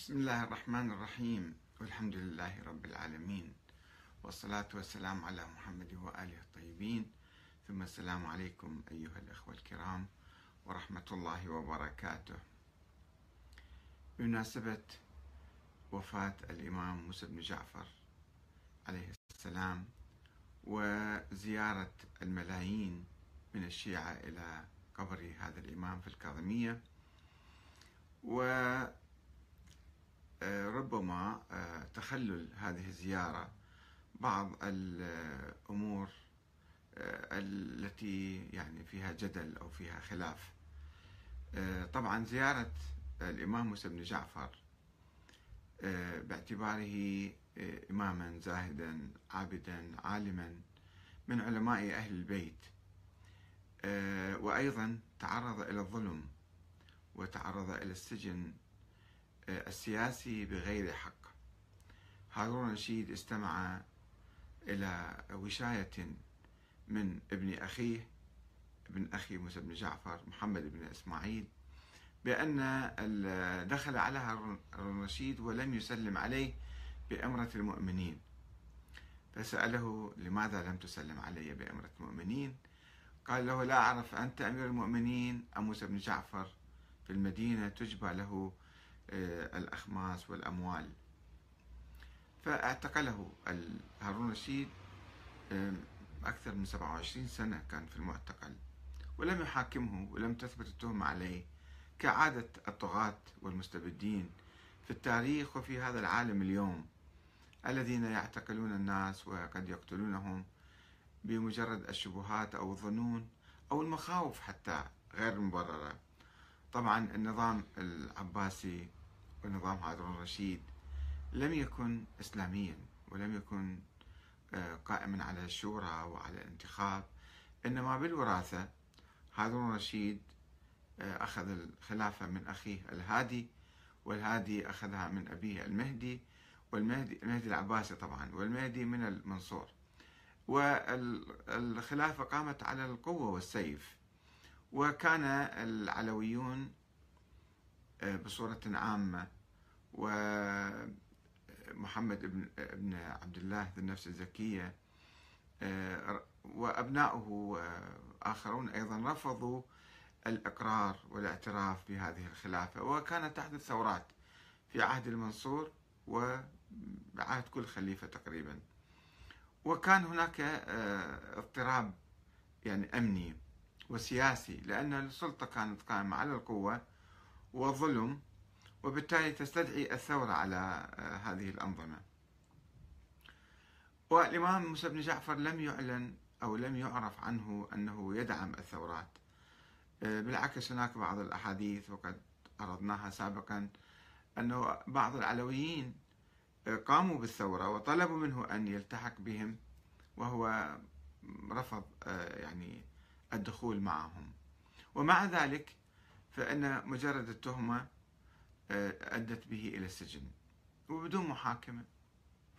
بسم الله الرحمن الرحيم. والحمد لله رب العالمين. والصلاة والسلام على محمد وآله الطيبين. ثم السلام عليكم أيها الأخوة الكرام ورحمة الله وبركاته. بمناسبة وفاة الإمام موسى بن جعفر عليه السلام وزيارة الملايين من الشيعة إلى قبر هذا الإمام في الكاظمية و ربما آه، تخلل هذه الزيارة بعض الأمور آه، التي يعني فيها جدل أو فيها خلاف. طبعا زيارة الإمام موسى بن جعفر باعتباره إماما زاهدا عابدا عالما من علماء أهل البيت. وأيضا تعرض إلى الظلم وتعرض إلى السجن السياسي بغير حق. هارون الرشيد استمع إلى وشاية من ابن أخيه ابن أخي موسى بن جعفر محمد بن إسماعيل بأن دخل على هارون الرشيد ولم يسلم عليه بأمرة المؤمنين. فسأله لماذا لم تسلم علي بأمرة المؤمنين؟ قال له لا أعرف أنت أمير المؤمنين أم موسى بن جعفر في المدينة تجبى له الأخماس والأموال. فأعتقله هارون الرشيد أكثر من 27 سنة كان في المعتقل ولم يحاكمه ولم تثبت التهمة عليه كعادة الطغاة والمستبدين في التاريخ وفي هذا العالم اليوم الذين يعتقلون الناس وقد يقتلونهم بمجرد الشبهات أو الظنون أو المخاوف حتى غير مبررة. طبعا النظام العباسي ونظام هارون الرشيد لم يكن إسلاميا ولم يكن آه، قائما على الشورى وعلى الانتخاب إنما بالوراثة هارون الرشيد آه، أخذ الخلافة من أخيه الهادي والهادي أخذها من أبيه المهدي والمهدي المهدي العباسي طبعا والمهدي من المنصور. والخلافة قامت على القوة والسيف وكان العلويون بصورة عامة. ومحمد ابن ابن عبد الله ذو النفس الزكية آه، وأبناؤه وآخرون أيضا رفضوا الإقرار والاعتراف بهذه الخلافة. وكانت تحدث ثورات في عهد المنصور وعهد كل خليفة تقريبا. وكان هناك آه، اضطراب يعني أمني وسياسي لأن السلطة كانت قائمة على القوة والظلم وبالتالي تستدعي الثورة على آه، هذه الأنظمة. والإمام موسى بن جعفر لم يعلن أو لم يعرف عنه أنه يدعم الثورات. آه، بالعكس هناك بعض الأحاديث وقد عرضناها سابقا أنه بعض العلويين آه، قاموا بالثورة وطلبوا منه أن يلتحق بهم وهو رفض يعني الدخول معهم. ومع ذلك فإن مجرد التهمة آه، أدت به إلى السجن. وبدون محاكمة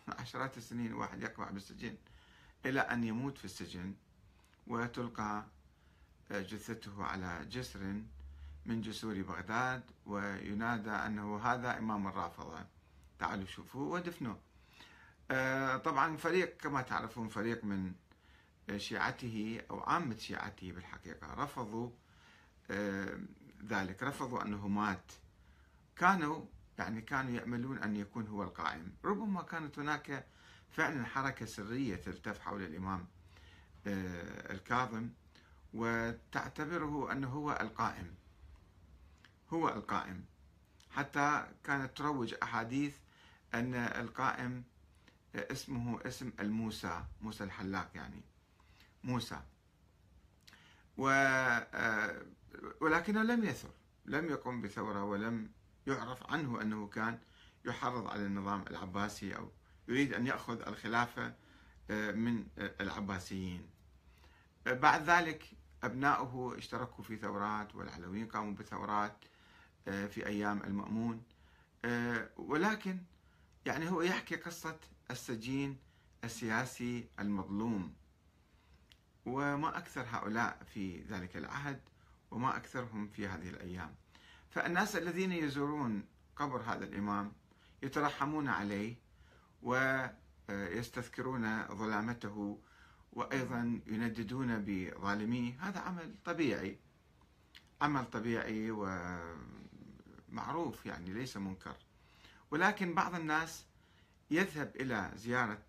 عشرات السنين واحد يقع بالسجن إلى أن يموت في السجن وتلقى آه، جثته على جسر من جسور بغداد وينادى أنه هذا إمام الرافضة. تعالوا شوفوا ودفنوه. آه، طبعا فريق كما تعرفون فريق من شيعته أو عامة شيعته بالحقيقة رفضوا ذلك رفضوا أنه مات. كانوا يعني كانوا يأملون أن يكون هو القائم. ربما كانت هناك فعلا حركة سرية تلتف حول الإمام آه، الكاظم وتعتبره أنه هو القائم. هو القائم. حتى كانت تروج أحاديث أن القائم اسمه اسم الموسى موسى الحلاق يعني موسى. و آه، ولكنه لم يثر لم يقم بثورة ولم يعرف عنه أنه كان يحرض على النظام العباسي أو يريد أن يأخذ الخلافة آه، من العباسيين. بعد ذلك أبناؤه اشتركوا في ثورات والعلويين قاموا بثورات آه، في أيام المأمون. ولكن يعني هو يحكي قصة السجين السياسي المظلوم. وما أكثر هؤلاء في ذلك العهد وما أكثرهم في هذه الأيام. فالناس الذين يزورون قبر هذا الإمام يترحمون عليه ويستذكرون ظلامته وأيضا ينددون بظالميه. هذا عمل طبيعي عمل طبيعي ومعروف يعني ليس منكر. ولكن بعض الناس يذهب إلى زيارة